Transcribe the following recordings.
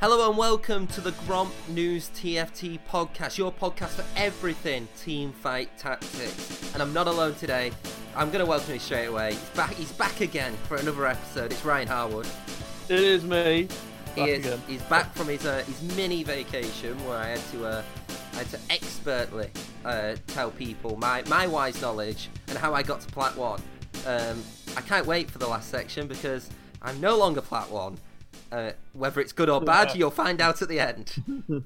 Hello and welcome to the Gromp News TFT podcast, your podcast for everything team fight tactics. And I'm not alone today. I'm going to welcome him straight away. He's back. He's back again for another episode. It's Ryan Harwood. It is me. He is. He's back from his uh, his mini vacation where I had to uh, I had to expertly uh, tell people my my wise knowledge and how I got to plat one. Um, I can't wait for the last section because I'm no longer plat one. Uh, whether it's good or bad, you'll find out at the end.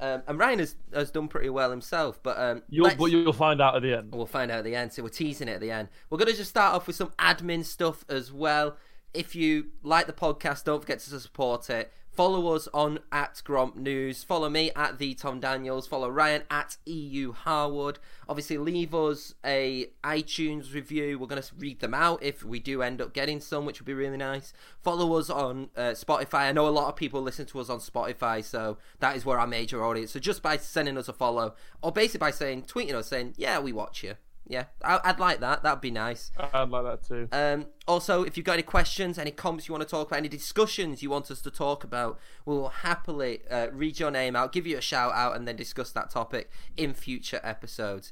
um, and Ryan has, has done pretty well himself, but um, you'll but you'll find out at the end. We'll find out at the end. So we're teasing it at the end. We're gonna just start off with some admin stuff as well. If you like the podcast, don't forget to support it. Follow us on at Gromp News. Follow me at the Tom Daniels. Follow Ryan at EU Harwood. Obviously, leave us a iTunes review. We're going to read them out if we do end up getting some, which would be really nice. Follow us on uh, Spotify. I know a lot of people listen to us on Spotify, so that is where our major audience. So just by sending us a follow, or basically by saying, tweeting us saying, "Yeah, we watch you." Yeah, I'd like that. That'd be nice. I'd like that too. Um, also, if you've got any questions, any comments you want to talk about, any discussions you want us to talk about, we will happily uh, read your name out, give you a shout out, and then discuss that topic in future episodes.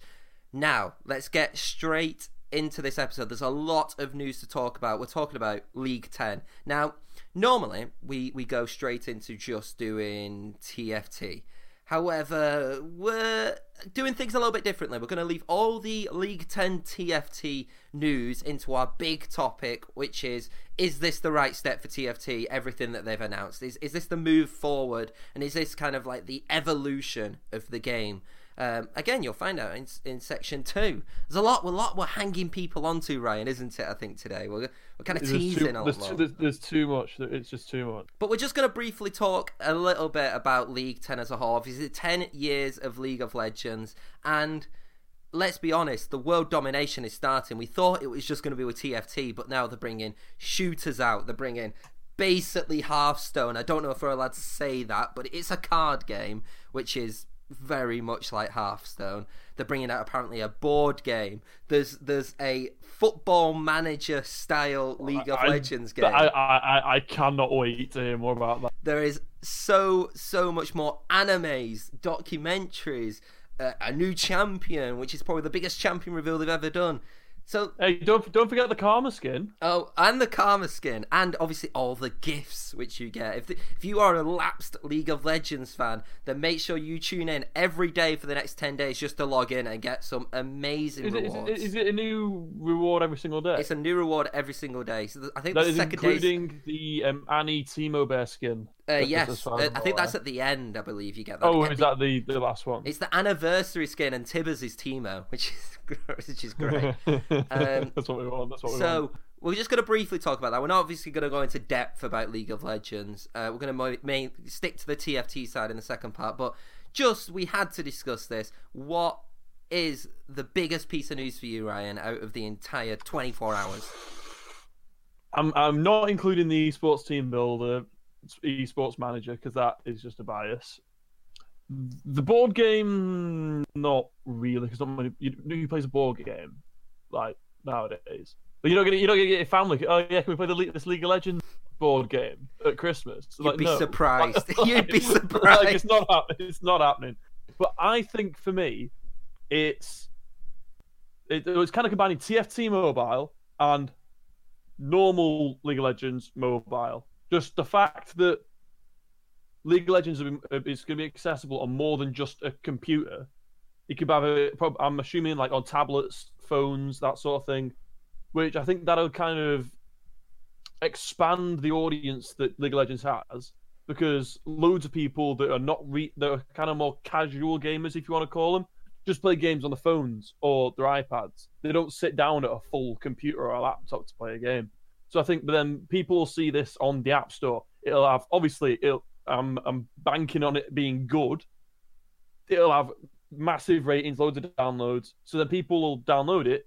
Now, let's get straight into this episode. There's a lot of news to talk about. We're talking about League 10. Now, normally we, we go straight into just doing TFT. However, we're doing things a little bit differently. We're going to leave all the League 10 TFT news into our big topic, which is is this the right step for TFT? Everything that they've announced. Is, is this the move forward? And is this kind of like the evolution of the game? Um, again, you'll find out in, in section two. There's a lot, a lot we're hanging people onto, Ryan, isn't it? I think today we're we're kind of teasing too, a there's lot. Too, there's, there's, too much. It's just too much. But we're just going to briefly talk a little bit about League Ten as a whole. Obviously, ten years of League of Legends, and let's be honest, the world domination is starting. We thought it was just going to be with TFT, but now they're bringing shooters out. They're bringing basically Hearthstone. I don't know if we're allowed to say that, but it's a card game, which is very much like Hearthstone. They're bringing out apparently a board game. There's there's a football manager style League of I, Legends game. I, I I cannot wait to hear more about that. There is so so much more animes, documentaries, uh, a new champion, which is probably the biggest champion reveal they've ever done. So hey, don't don't forget the karma skin. Oh, and the karma skin, and obviously all the gifts which you get. If the, if you are a lapsed League of Legends fan, then make sure you tune in every day for the next ten days just to log in and get some amazing is rewards. It, is, it, is it a new reward every single day? It's a new reward every single day. So I think that the is including day's... the um, Annie Teemo Bear skin. Uh, yes, uh, I think that's at the end. I believe you get that. Oh, get is the... that the, the last one? It's the anniversary skin, and Tibbers is Teemo, which is which is great. Um, that's what we want. That's what we so, want. we're just going to briefly talk about that. We're not obviously going to go into depth about League of Legends. Uh, we're going to mo- main, stick to the TFT side in the second part, but just we had to discuss this. What is the biggest piece of news for you, Ryan, out of the entire 24 hours? I'm I'm not including the esports team builder, esports manager, because that is just a bias. The board game, not really, because not many you, who plays a board game like nowadays. But you're not gonna you're not gonna get your family. Oh yeah, can we play the this League of Legends board game at Christmas? You'd like, be no. surprised. Like, You'd be surprised. Like, it's not it's not happening. But I think for me, it's it, it was kind of combining TFT mobile and normal League of Legends mobile. Just the fact that League of Legends is going to be accessible on more than just a computer. You could have it. I'm assuming like on tablets, phones, that sort of thing. Which I think that'll kind of expand the audience that League of Legends has, because loads of people that are not re- that are kind of more casual gamers, if you want to call them, just play games on the phones or their iPads. They don't sit down at a full computer or a laptop to play a game. So I think, then people will see this on the App Store. It'll have obviously, it'll, I'm I'm banking on it being good. It'll have massive ratings, loads of downloads. So then people will download it,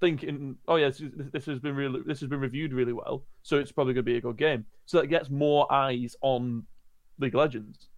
thinking, "Oh yeah, this, this has been really, this has been reviewed really well, so it's probably going to be a good game." So that gets more eyes on League of Legends.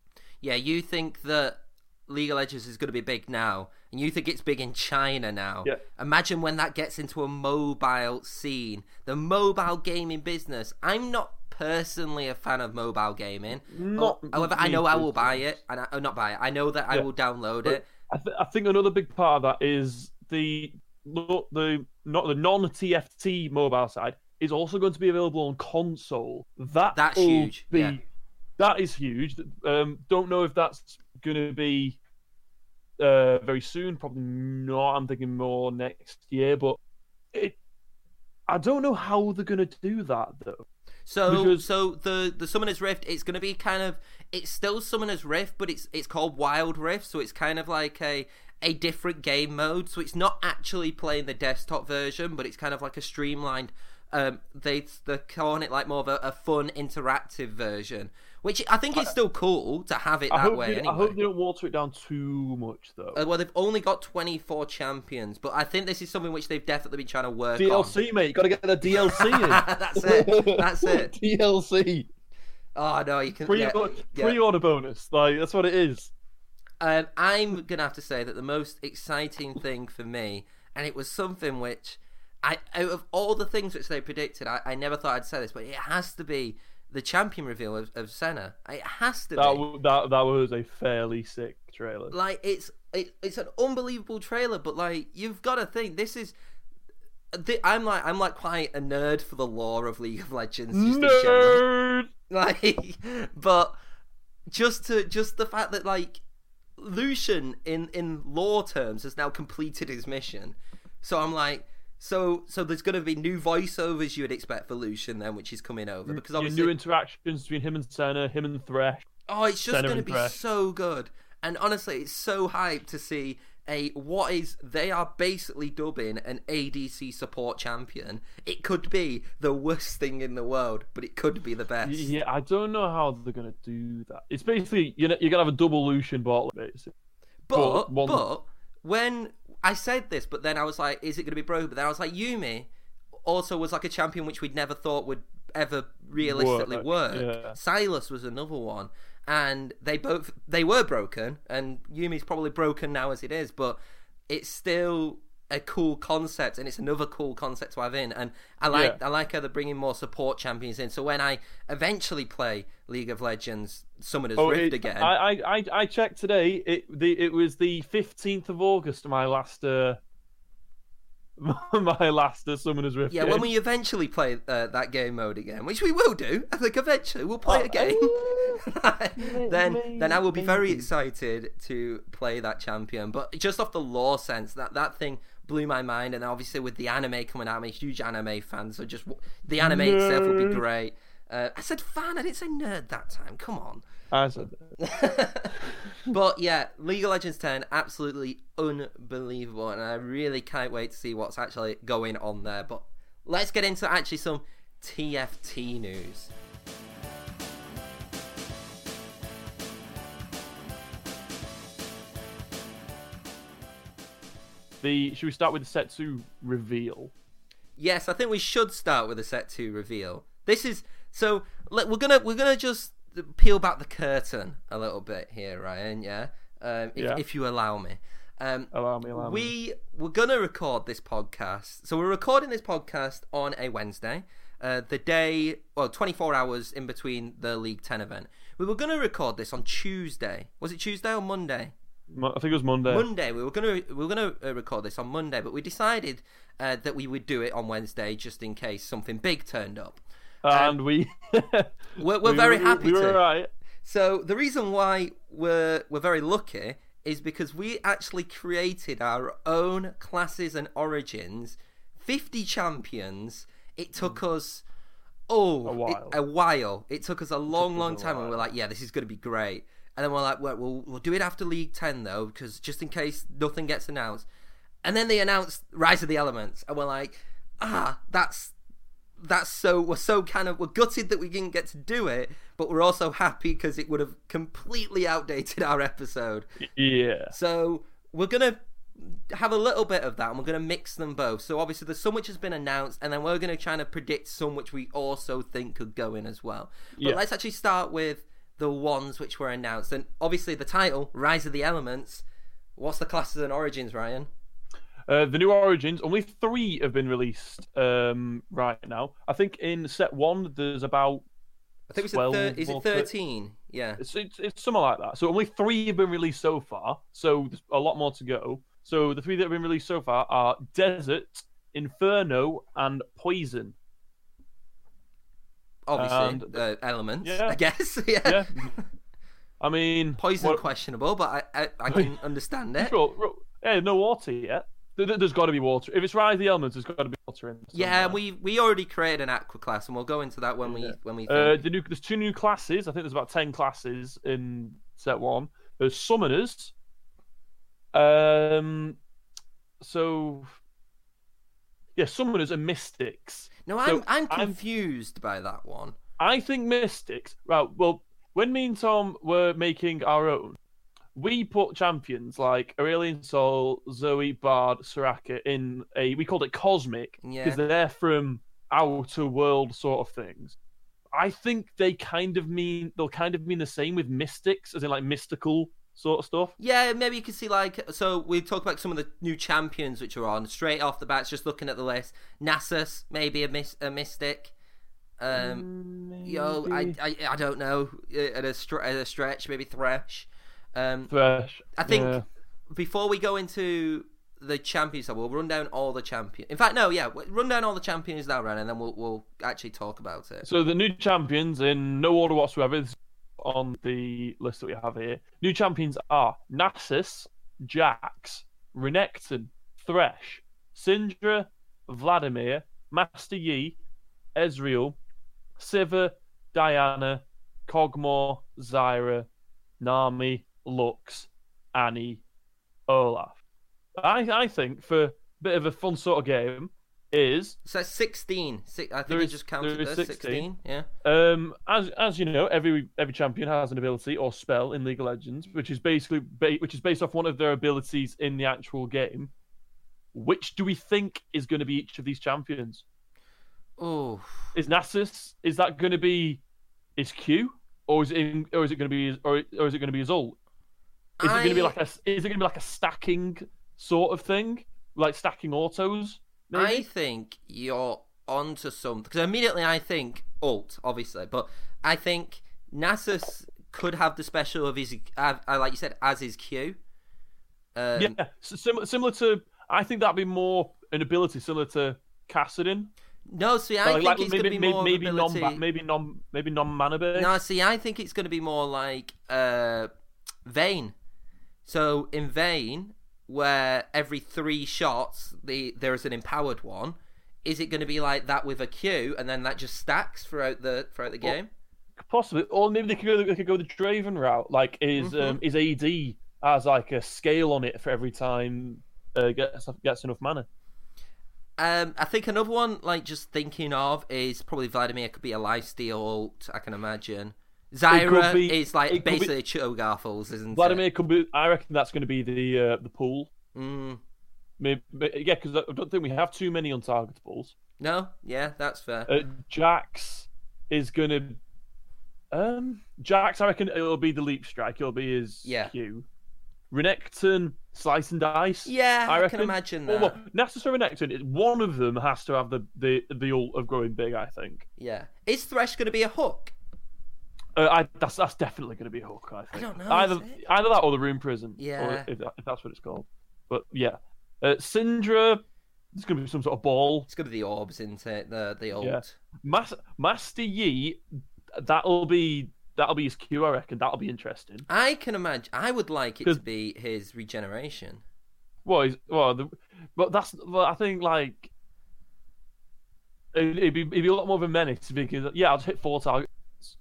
Yeah, you think that League of Legends is going to be big now, and you think it's big in China now. Yeah. Imagine when that gets into a mobile scene, the mobile gaming business. I'm not personally a fan of mobile gaming. Not Oh, However, I know I will buy it, and I, oh, not buy it. I know that I will download But- it. I, th- I think another big part of that is the lo- the not the non TFT mobile side is also going to be available on console. That That's huge, Be, yeah. That is huge. Um, don't know if that's going to be uh, very soon. Probably not. I'm thinking more next year. But it, I don't know how they're going to do that though. So, Because- so the the Summoner's Rift, it's going to be kind of, it's still Summoner's Rift, but it's it's called Wild Rift, so it's kind of like a a different game mode. So it's not actually playing the desktop version, but it's kind of like a streamlined. Um, they they're calling it like more of a, a fun interactive version, which I think is still cool to have it I that way. they, anyway. I hope they don't water it down too much though. Uh, well, they've only got 24 champions, but I think this is something which they've definitely been trying to work on. DLC, mate. You got to get the DLC in. That's it. That's it. DLC. Oh no, you can. Pre yeah, yeah. pre-order bonus. Like that's what it is. Um, I'm gonna have to say that the most exciting thing for me, and it was something which, I out of all the things which they predicted, I, I never thought I'd say this, but it has to be the champion reveal of, of Senna. It has to That, be. that that was a fairly sick trailer. Like it's it, it's an unbelievable trailer, but like you've got to think this is. th- I'm like I'm like quite a nerd for the lore of League of Legends. Just in. Nerd. like but just to just the fact that like lucian in in lore terms has now completed his mission so i'm like so so there's going to be new voiceovers you would expect for lucian then which is coming over because obviously new interactions between him and Senna, him and Thresh. oh it's just going to be Thresh. so good and honestly it's so hyped to see a what is they are basically dubbing an adc support champion it could be the worst thing in the world but it could be the best Yeah, I don't know how they're gonna do that. It's basically you know you're gonna have a double Lucian bottle, basically. But But one- but when I said this, but then I was like, is it going to be broken? But then I was like, Yuumi also was like a champion which we'd never thought would ever realistically Work, yeah. Sylas was another one, and they both they were broken, and Yuumi's probably broken now as it is, but it's still a cool concept, and it's another cool concept to have in. And I like Yeah. I like how they're bringing more support champions in. So when I eventually play League of Legends Summoner's Rift Oh, it- again, I, I I checked today. It the it was the fifteenth of August. My last uh, my last uh, Summoner's Rift. Yeah, game. when we eventually play uh, that game mode again, which we will do, I think eventually we'll play Oh, a game. then, may- then I will be very excited to play that champion. But just off the lore sense, that that thing blew my mind. And obviously with the anime coming out, I'm a huge anime fan, so just the anime itself would be great. Uh, I said fan, I didn't say nerd that time. Come on. I said but yeah, League of Legends 10, absolutely unbelievable, and I really can't wait to see what's actually going on there. But let's get into actually some TFT news. The should we start with the set two reveal? Yes, I think we should start with the set two reveal. This is so we're gonna we're gonna just peel back the curtain a little bit here, Ryan. Yeah, um, if, Yeah. if you allow me. Um, Allow me, allow me. we we're gonna record this podcast. So we're recording this podcast on a Wednesday, uh, the day well, 24 hours in between the League 10 event. We were gonna record this on Tuesday. Was it Tuesday or Monday? I think it was Monday. Monday. We were gonna we were gonna uh, record this on Monday, but we decided uh, that we would do it on Wednesday just in case something big turned up. And we We're, we're we very happy We to. were right. So the reason why we're we're very lucky is because we actually created our own classes and origins, fifty champions. It took us oh A while. It, a while. It took us a long, long time, and we're like, yeah, this is going to be great. And then we're like, well, we'll we'll do it after League Ten though, because just in case nothing gets announced. And then they announced Rise of the Elements, and we're like, ah, that's that's so we're so kind of we're gutted that we didn't get to do it, but we're also happy because it would have completely outdated our episode. Yeah. So we're gonna have a little bit of that, and we're gonna mix them both. So obviously, there's some which has been announced, and then we're gonna try to predict some which we also think could go in as well. But Yeah. let's actually start with the ones which were announced, and obviously the title, Rise of the Elements. What's the classes and origins, Ryan? Uh, the new Origins, only three have been released um, right now. I think in set one, there's about I think it's 12 thir- is it thir- thirteen? Yeah. It's, it's, it's something like that. So only three have been released so far. So there's a lot more to go. So the three that have been released so far are Desert, Inferno, and Poison. Obviously, And- uh, elements. Yeah. I guess. yeah. Yeah. I mean, Poison what- questionable, but I I, I can understand it. Sure, no water yet. There- there- There's got to be water. If it's Rise of the Elements, there's got to be water in. Yeah, somewhere. we we already created an aqua class, and we'll go into that when we Yeah. when we. Uh, the new, there's two new classes. I think there's about ten classes in set one. There's summoners. Um, so yeah, summoners and mystics. no, I'm so I'm I'm- confused by that one. I think mystics. Right. Well, when me and Tom were making our own, we put champions like Aurelion Sol, Zoe, Bard, Soraka in a. We called it cosmic Yeah. because they're from outer world sort of things. I think they kind of mean they'll kind of mean the same with mystics, as in like mystical sort of stuff. Yeah, maybe you can see like so. We talk about some of the new champions which are on straight off the bat. Just looking at the list, Nasus maybe a, mis- a mystic. Um, yo, I, I I don't know at a stre- at a stretch maybe Thresh. Um, Thresh. I think yeah. before we go into the champions, we'll run down all the champions. In fact, no, yeah, run down all the champions now, Ren, and then we'll we'll actually talk about it. So the new champions in no order whatsoever is on the list that we have here. New champions are Nasus, Jax, Renekton, Thresh, Syndra, Vladimir, Master Yi, Ezreal, Sivir, Diana, Kog'Maw, Zyra, Nami, Lux, Annie, Olaf. I I think for a bit of a fun sort of game is So that's sixteen. Six, I think just counted there is as 16. sixteen. Yeah. Um, as as you know, every every champion has an ability or spell in League of Legends, which is basically ba- which is based off one of their abilities in the actual game. Which do we think is going to be each of these champions? Oh, Is Nasus is that going to be his Q, or is it in, or is it going to be his, or, or is it going to be his Is it going to be like a is it going to be like a stacking sort of thing, like stacking autos? Maybe? I think you're onto something because immediately I think alt, obviously, but I think Nasus could have the special of his, uh, like you said, as his Q. Um, yeah, similar similar to I think that'd be more an ability similar to Kassadin. No, see, I Like- think like it's maybe going to be maybe, more maybe non maybe non maybe non mana based. No, see, I think it's going to be more like uh, Vayne. So in Vayne, where every three shots the there is an empowered one, is it going to be like that with a Q, and then that just stacks throughout the throughout the Well, game? Possibly, or maybe they could go they could go the Draven route. Like is Mhm. um, is AD has like a scale on it for every time uh, gets gets enough mana. Um, I think another one, like just thinking of, is probably Vladimir could be a lifesteal ult. I can imagine. Zyra be- is like basically be- basically Cho'Gath's, isn't it? Vladimir could be. I reckon that's going to be the uh, the pool. Mm, Maybe, yeah, because I don't think we have too many untargetables. no, yeah, that's fair. Uh, Jax is gonna. Um, Jax, I reckon it'll be the leap strike. It'll be his Yeah. Q. Renekton, slice and dice. yeah, I I, reckon. can imagine that. well, Nasus or Renekton, it- one of them has to have the the the ult of growing big. I think. Yeah, is Thresh going to be a hook? Uh, I, that's that's definitely going to be a hook. I think. don't know, Either is it? either that or the Room Prison. Yeah. Or if, if that's what it's called. But yeah, uh, Syndra. There's going to be some sort of ball. It's going to be the orbs, isn't it? The the ult. Yeah. Mas- Master Yi. That'll be that'll be his Q. I reckon. That'll be interesting. I can imagine. I would like it to be his regeneration. Well, he's, well, the, but that's. Well, I think like it'd, it'd be it'd be a lot more of a menace because yeah, I'll just hit four targets,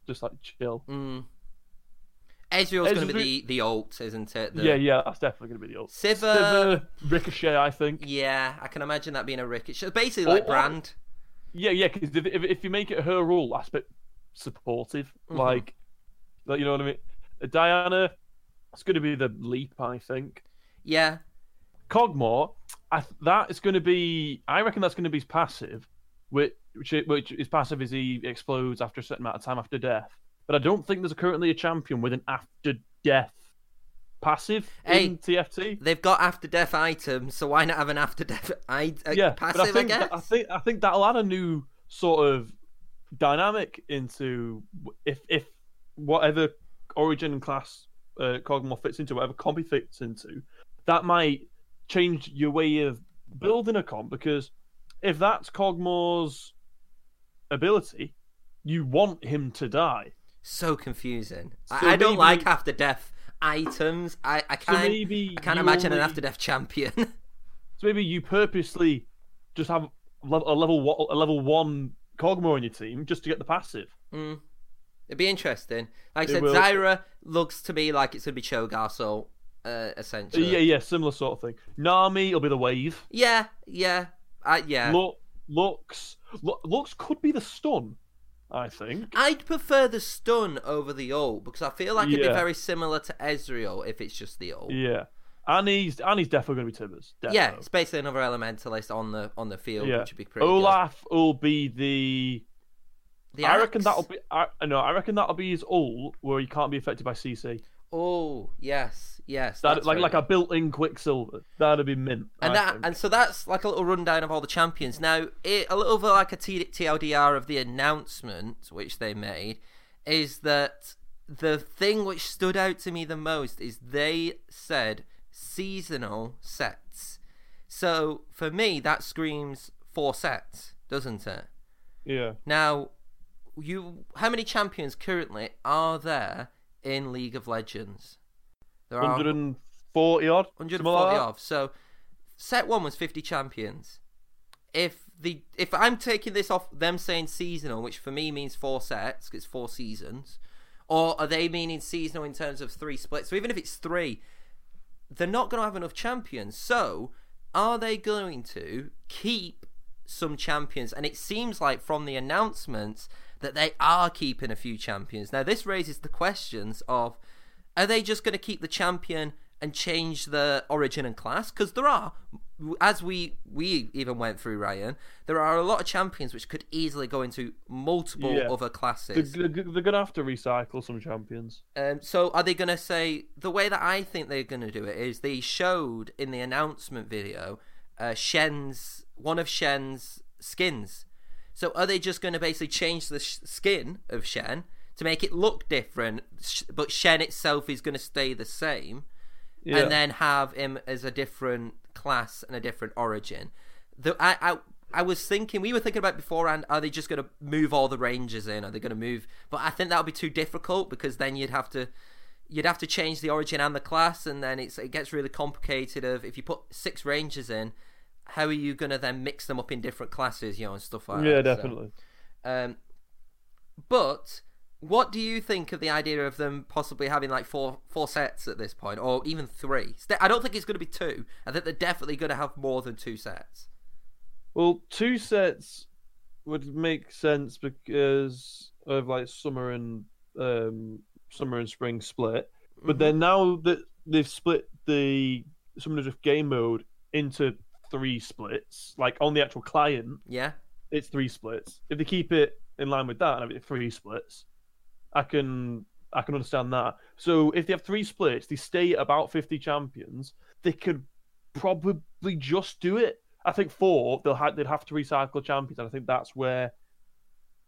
just like chill. Mm. Ezreal's going to be the the ult, isn't it? The... Yeah, yeah, that's definitely gonna be the alt. Sivir- Ricochet, I think. Yeah, I can imagine that being a ricochet. Basically, like Or- Brand. Yeah, yeah, because if, if if you make it her rule, that's a bit supportive. Mhm. Like, like, you know what I mean. Diana, it's gonna be the leap, I think. Yeah, Kog'Maw, I th- that is going to be. I reckon that's going to be passive, which which which is passive is he explodes after a certain amount of time after death. But I don't think there's currently a champion with an after death passive Hey. in TFT. they've got after death items, so why not have an after death I- uh, Yeah, passive? but I think guess. that- I think I think that'll add a new sort of dynamic into if if whatever origin class uh, Kog'Maw fits into, whatever comp he fits into, that might change your way of building a comp because if that's Kog'Maw's ability, you want him to die. So confusing. So I, I don't maybe- like after death items. I, I can't maybe I can't imagine an after death champion. So maybe you purposely just have a level one, a level one Kog'Maw on your team just to get the passive. Mm. It'd be interesting. Like I said, will. Zyra looks to me like it's gonna be Cho'Gath, so uh, essentially. Yeah, yeah, similar sort of thing. Nami will be the wave. yeah, yeah, uh, yeah. Lu- Lux, Lu- Lux could be the stun. I think. I'd prefer the stun over the ult because I feel like it'd be very similar to Ezreal if it's just the ult. Yeah, and he's and he's definitely going to be Tibbers. Yeah, it's basically another elementalist on the on the field, Yeah. which would be pretty Olaf will be the. The I reckon that'll be. I no, I reckon that'll be his ult where he can't be affected by CC. Oh yes, yes. That like very like a built-in Quicksilver. That'd be mint. and I that think. and so that's like a little rundown of all the champions. Now, it, a little bit like a T- TLDR of the announcement which they made is that the thing which stood out to me the most is they said seasonal sets. So for me, that screams four sets, doesn't it? yeah. Now, you how many champions currently are there in League of Legends? There are 140 odd. something 140 like that. off. So set one was 50 champions. If the if I'm taking this off them saying seasonal, which for me means four sets, it's four seasons, or are they meaning seasonal in terms of three splits? So even if it's three, they're not going to have enough champions. So are they going to keep some champions? And it seems like from the announcements that they are keeping a few champions. Now this raises the questions of are they just going to keep the champion and change the origin and class? Because there are, as we we even went through Ryan, there are a lot of champions which could easily go into multiple Yeah. other classes. they're, they're going to have to recycle some champions. Um, so are they going to say the way that I think they're going to do it is they showed in the announcement video uh, Shen's one of Shen's skins. So are they just going to basically change the sh- skin of Shen to make it look different, sh- but Shen itself is going to stay the same, Yeah. and then have him as a different class and a different origin? The, I, I I was thinking we were thinking about beforehand. Are they just going to move all the rangers in? Are they going to move? But I think that would be too difficult because then you'd have to you'd have to change the origin and the class, and then it's it gets really complicated. Of if you put six rangers in, how are you going to then mix them up in different classes, you know, and stuff like yeah, that? So, definitely. um, but what do you think of the idea of them possibly having like four four sets at this point, or even three? I don't think it's going to be two. I think they're definitely going to have more than two sets. Well, two sets would make sense because of like summer and um, summer and spring split. But Mhm. then now that they've split the Summoner of game mode into three splits, like on the actual client, yeah, it's three splits. If they keep it in line with that and have it three splits, I can I can understand that. So if they have three splits, they stay at about fifty champions. They could probably just do it. I think four they'll ha- they'd have to recycle champions, and I think that's where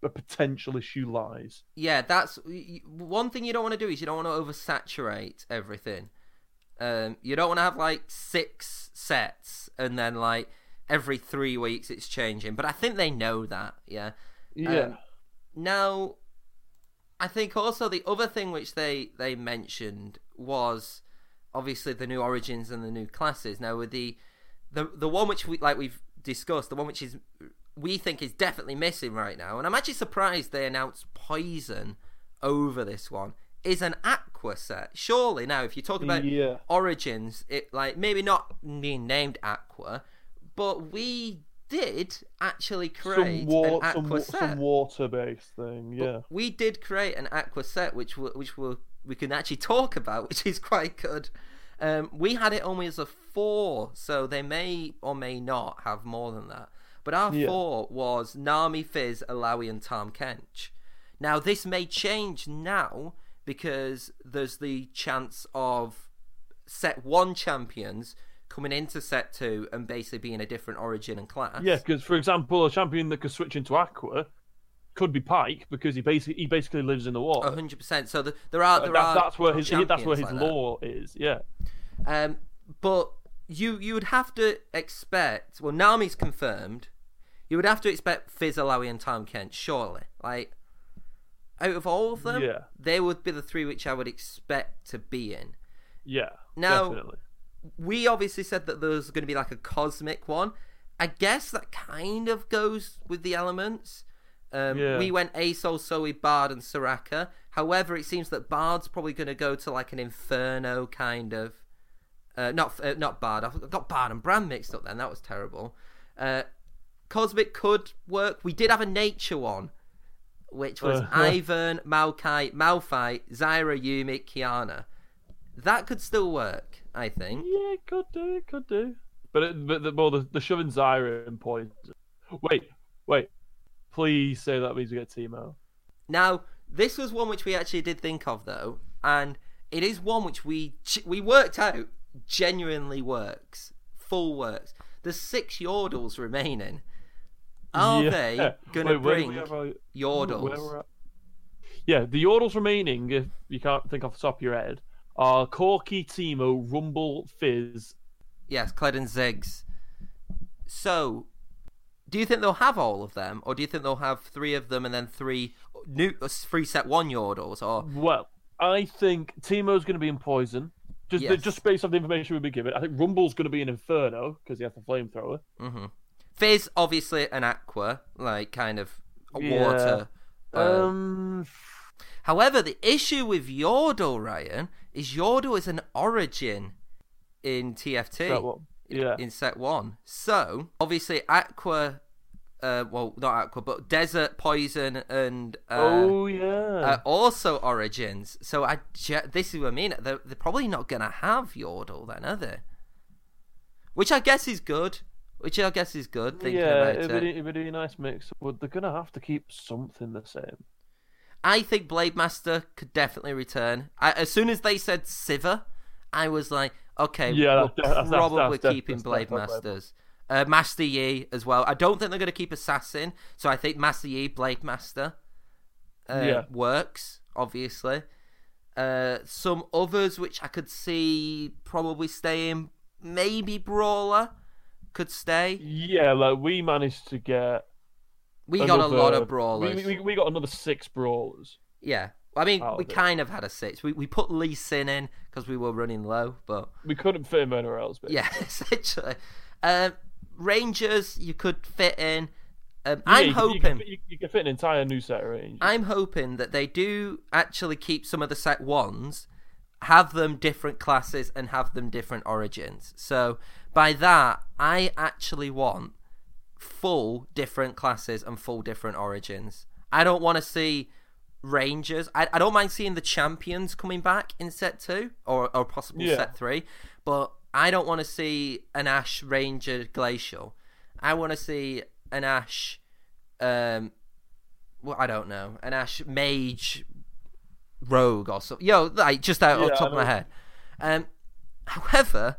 the potential issue lies. yeah. That's one thing you don't want to do is you don't want to oversaturate everything. Um, you don't want to have like six sets and then like every three weeks it's changing. But I think they know that. Yeah. Yeah, Um, Now, I think also the other thing which they they mentioned was obviously the new origins and the new classes. Now, with the the the one which we like we've discussed, the one which is we think is definitely missing right now, and I'm actually surprised they announced Poison over this one. Is an Aqua set. Surely now, if you talk about yeah. Origins, it like maybe not being named Aqua, but we did actually create Some, wa- an some, Aqua set. some water-based thing. But Yeah, we did create an Aqua set, which we which we'll, we can actually talk about, which is quite good. Um, we had it only as a four, so they may or may not have more than that. But our Yeah. four was Nami, Fizz, Illaoi, and Tahm Kench. Now this may change now because there's the chance of set one champions coming into set two and basically being a different origin and class. yeah. Because for example, a champion that could switch into Aqua could be Pyke because he basically he basically lives in the water. hundred percent. So the, there are Uh, there that- are that's where his that's where his like that. lore is. Yeah. Um, but you you would have to expect. Well, Nami's confirmed. You would have to expect Fizz Illaoi and Tahm Kench, surely. Like, out of all of them, Yeah. they would be the three which I would expect to be in. Yeah. Now- definitely. We obviously said that there was going to be like a cosmic one. I guess that kind of goes with the elements. Um, Yeah. We went Asol, Zoe, Bard, and Soraka. However, it seems that Bard's probably going to go to like an Inferno kind of. Uh, not uh, not Bard. I got Bard and Brand mixed up then. That was terrible. Uh, Cosmic could work. We did have a nature one, which was Uh. Ivern, Maokai, Malphite, Zyra, Yuumi, Qiyana. That could still work, I think. Yeah, it could do. It could do. But it, but the, well, the, the shoving Zyra in poison. Wait, wait. Please say that means we get Teemo. Now, this was one which we actually did think of though, and it is one which we we worked out genuinely works, full works. There's six Yordles remaining. Are Yeah. they going to bring our- Yordles? Yeah, the Yordles remaining, if you can't think off the top of your head, are Corki, Teemo, Rumble, Fizz. Yes, Kled and Ziggs. So, do you think they'll have all of them, or do you think they'll have three of them and then three new uh, three set one Yordles? Or Well, I think Teemo's going to be in Poison. Just Yes. just based on the information we've been given. I think Rumble's going to be in Inferno because he has the flamethrower. hmm Fizz, obviously an Aqua, like kind of a Yeah. water. uh, Um, However, the issue with Yordle, Ryan, is Yordle is an origin in TFT. Yeah. in set one. So obviously, Aqua, uh, well, not Aqua, but Desert, Poison, and uh, oh yeah. are also origins. So I, ge- this is what I mean. They're, they're probably not gonna have Yordle then, are they? Which I guess is good. Which I guess is good. Thinking yeah, about it'd it. be, it'd be a nice mix. But they're gonna have to keep something the same. I think Blade Master could definitely return. I, as soon as they said Sivir, I was like, okay, Yeah, we're that's- that's- that's- probably that's keeping Blade Masters. Uh, Master Yi as well. I don't think they're going to keep Assassin, so I think Master Yi, Blade Master uh, Yeah. works, obviously. Uh, some others which I could see probably staying, maybe Brawler could stay. Yeah, like we managed to get. We got a lot of Brawlers. We, we, we got another six brawlers. Yeah. I mean, we of kind of had a six. We, we put Lee Sin in because we were running low, but We couldn't fit him anywhere else. Basically. yeah, essentially. Um, Rangers, you could fit in. Um, Yeah, I'm you, hoping. You can, fit- you, can fit an entire new set of range. I'm hoping that they do actually keep some of the set ones, have them different classes, and have them different origins. So by that, I actually want full different classes and full different origins. I don't want to see Rangers. I, I don't mind seeing the champions coming back in set two or, or possible Yeah. set three, but I don't want to see an Ashe Ranger Glacial. I want to see an Ashe. Um, well, I don't know, an Ashe Mage Rogue or something. Yo, like just out Yeah, top of my head. Um, however,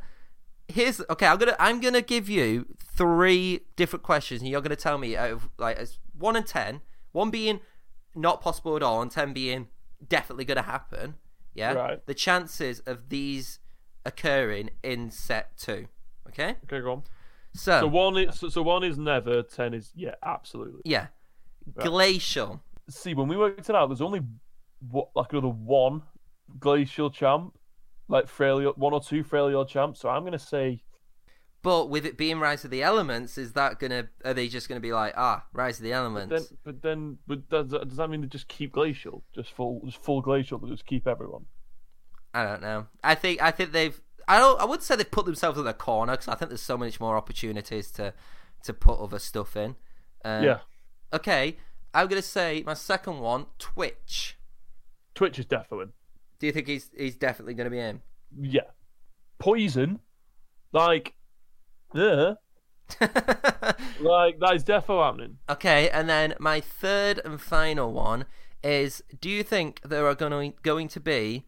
here's okay. I'm gonna I'm gonna give you three different questions, and you're gonna tell me out of like as one and ten, one being not possible at all, and ten being definitely gonna happen. Yeah, Right. the chances of these occurring in set two. Okay, Okay, go on. so, So one is so, so one is never. Ten is yeah, absolutely. yeah, Right. glacial. See, when we worked it out, there's only what like another one glacial champ, like Freljord, one or two Freljord champs. So I'm gonna say But with it being Rise of the Elements, is that gonna? Are they just gonna be like, ah, Rise of the But Elements? then, but then, but does, that- does that mean they just keep glacial, just full, just full glacial, but just keep everyone? I don't know. I think I think they've. I don't. I would say they've put themselves in the corner because I think there's so much more opportunities to to put other stuff in. Uh, yeah, Okay. I'm gonna say my second one, Twitch. Twitch is definitely Do you think he's he's definitely gonna be in? yeah. Poison, like, yeah, like that is definitely happening. okay, and then my third and final one is: Do you think there are going going to be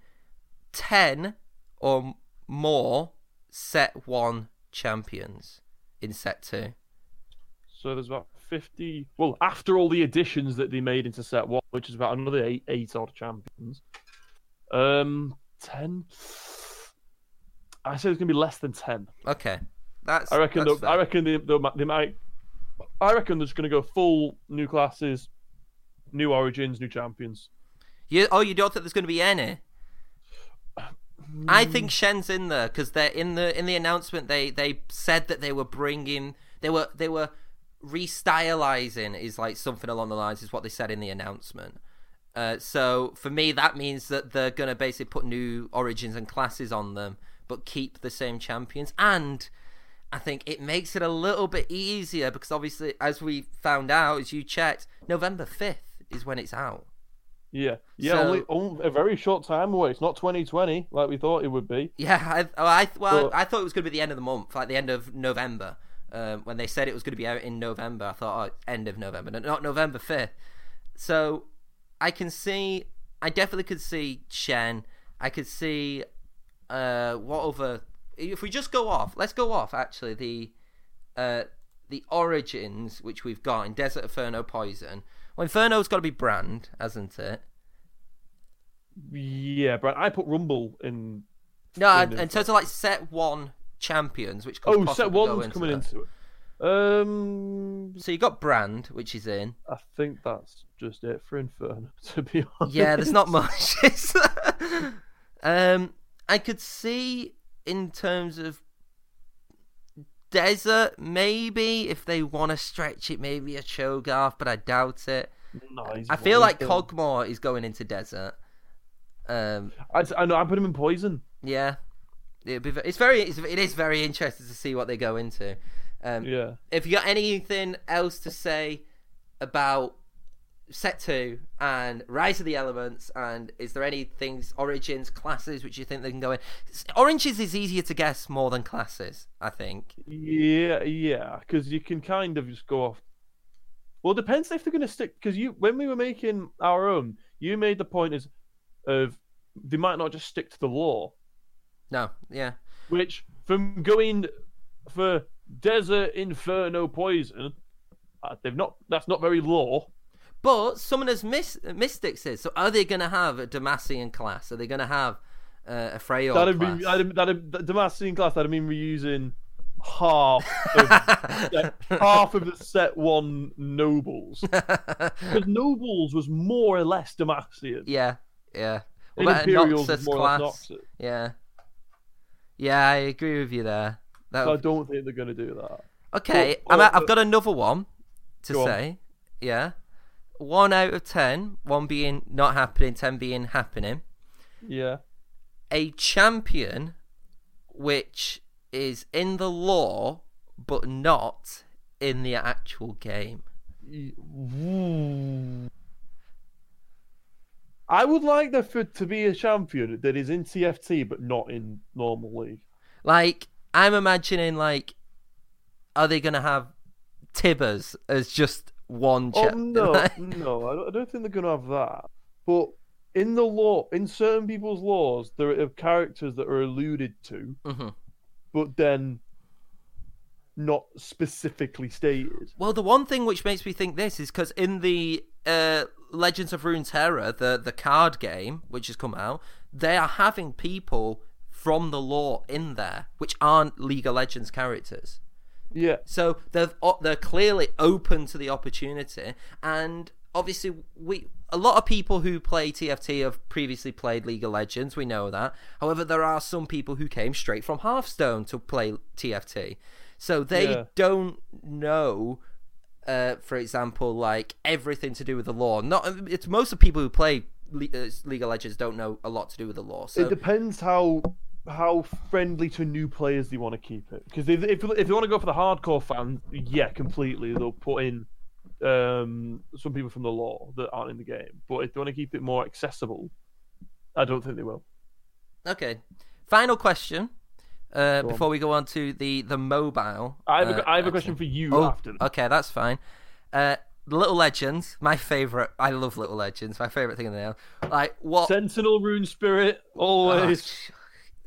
ten or more set one champions in set two? So there's about 50. Well, after all the additions that they made into set one, which is about another eight, eight odd champions. Um, 10. I say it's going to be less than 10. Okay, that's. I reckon. That's I reckon they, they'll, they might. I reckon they're just going to go full new classes, new origins, new champions. You, oh, you don't think there's going to be any? I Hmm. think Shen's in there because they're in the in the announcement. They they said that they were bringing they were they were restylizing is like something along the lines is what they said in the announcement. Uh, so for me, that means that they're gonna basically put new origins and classes on them, but keep the same champions. And I think it makes it a little bit easier because obviously, as we found out, as you checked, November fifth is when it's out. Yeah, yeah, So- only, only a very short time away. It's not 2020 like we thought it would be. Yeah, I, oh, I well, But- I thought it was going to be the end of the month, like the end of November. Um, when they said it was going to be out in November, I thought, oh, end of November, no, not November fifth. So I can see, I definitely could see Shen. I could see, uh, what other? If we just go off, let's go off. Actually, the, uh, the origins which we've got in Desert Inferno Poison. Well, Inferno's got to be Brand, hasn't it? Yeah, but I put Rumble in. No, in, in terms of like set one champions, which could Oh, possibly one's into coming that. into it. Um, So you got Brand, which is in. I think that's just it for Inferno. To be honest. Yeah, there's not much. Um, I could see in terms of desert, maybe if they want to stretch it, maybe a Cho'Gath, but I doubt it. No, I feel like. Kog'Maw is going into desert. Um, I, I know. I put him in poison. yeah, It'd be, it's very, it's, it is very interesting to see what they go into. Um, Yeah. if you got anything else to say about set two and rise of the elements and is there any things origins classes which you think they can go in oranges is easier to guess more than classes i think Yeah, yeah, because you can kind of just go off. Well, it depends if they're going to stick. Because you, when we were making our own, you made the point is of they might not just stick to the lore, no yeah which from going for desert inferno poison, uh, they've not. That's not very low. but summoners Mys- mystics is so are they going to have a Demacian class are they going to have uh, a Freyr That'd class be that'd, that'd, the Demacian class. That'd mean reusing half of set, half of the set one nobles. Because nobles was more or less Demacian. yeah yeah what Imperials more class or less Noxus. yeah yeah i agree with you there that I would don't think they're going to do that. Okay, I'm, well, I've got another one to Go on. say. Yeah, one out of ten, one being not happening, ten being happening. Yeah. A champion, which is in the lore but not in the actual game. I would like there for to be a champion that is in TFT but not in normal league. Like I'm imagining, like, are they gonna have Tibbers as just one? Oh no, like- no, I don't, I don't think they're going to have that. But in the lore, in certain people's lores, there are characters that are alluded to, Mhm. but then not specifically stated. Well, the one thing which makes me think this is because in the uh, Legends of Runeterra, the the card game which has come out, they are having people from the lore in there which aren't League of Legends characters. Yeah, So they're they're clearly open to the opportunity, and obviously we a lot of people who play TFT have previously played League of Legends. We know that. However, there are some people who came straight from Hearthstone to play TFT, so they Yeah. don't know. Uh, for example, like everything to do with the lore. Not it's most of people who play Le- uh, League of Legends don't know a lot to do with the lore. So it depends how how friendly to new players they want to keep it. Because if if, if they want to go for the hardcore fan, yeah, completely, they'll put in um, some people from the lore that aren't in the game. But if they want to keep it more accessible, I don't think they will. Okay. Final question. Uh, Go on. before we go on to the the mobile. I have, uh, a, I have a question for you Oh, after. okay, that's fine. Uh, Little Legends, my favorite. I love Little Legends. My favorite thing in the nail. Like what? Sentinel Rune Spirit, Oh, always. sh-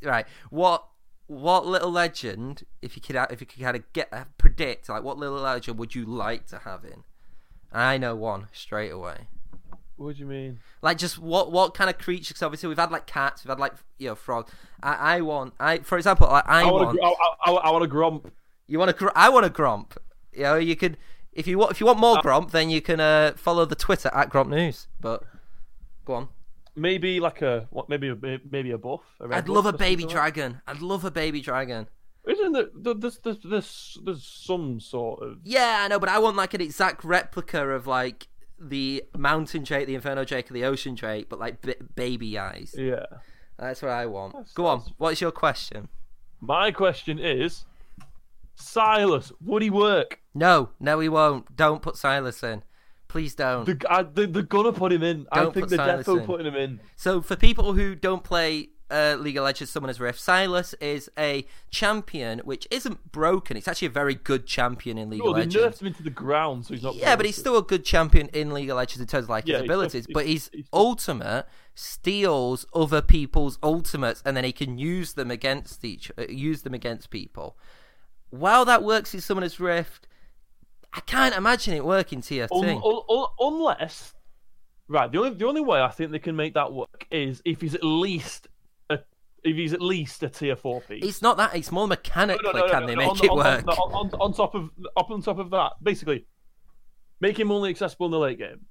right. What? What Little Legend? If you could, if you could kind of get uh, predict predict like what little legend would you like to have in? I know one straight away. What do you mean? Like just what what kind of creatures? Because obviously we've had like cats, we've had like you know frogs. I, I want I for example like, I, I want want a, I, I, I want a Gromp. you want a gr- I want a Gromp. You know you could if you want if you want more Uh, gromp then you can uh, follow the Twitter at Gromp news. But go on. Maybe like a what? Maybe a maybe a buff. a I'd love a buff baby like dragon. I'd love a baby dragon. Isn't there- there's, there's, there's, there's some sort of Yeah, I know, but I want like an exact replica of like the mountain drake, the inferno drake, or the ocean drake, but like b- baby eyes. yeah. That's what I want. That's- Go on. What's your question? My question is, Sylas, would he work? No, no, he won't. Don't put Sylas in. Please don't. The, I, they, they're gonna put him in. I Don't think put they're in. putting him in. So, for people who don't play uh, League of Legends Summoner's Rift, Sylas is a champion which isn't broken. It's actually a very good champion in League No, of they nerfed him into the ground, so he's not. Yeah, but he's still a good champion in League of Legends in terms of like Yeah, his abilities. still- but he's- his he's ultimate steals other people's ultimates, and then he can use them against each, uh, use them against people. While that works in Summoner's Rift, I can't imagine it working TFT. Un- un- un- unless, right, the only the only way I think they can make that work is if he's at least if he's at least a tier four piece. it's not that; it's more mechanically No, no, no, can they make on, it on, work. On, on, top of up on top of that, basically, make him only accessible in the late game.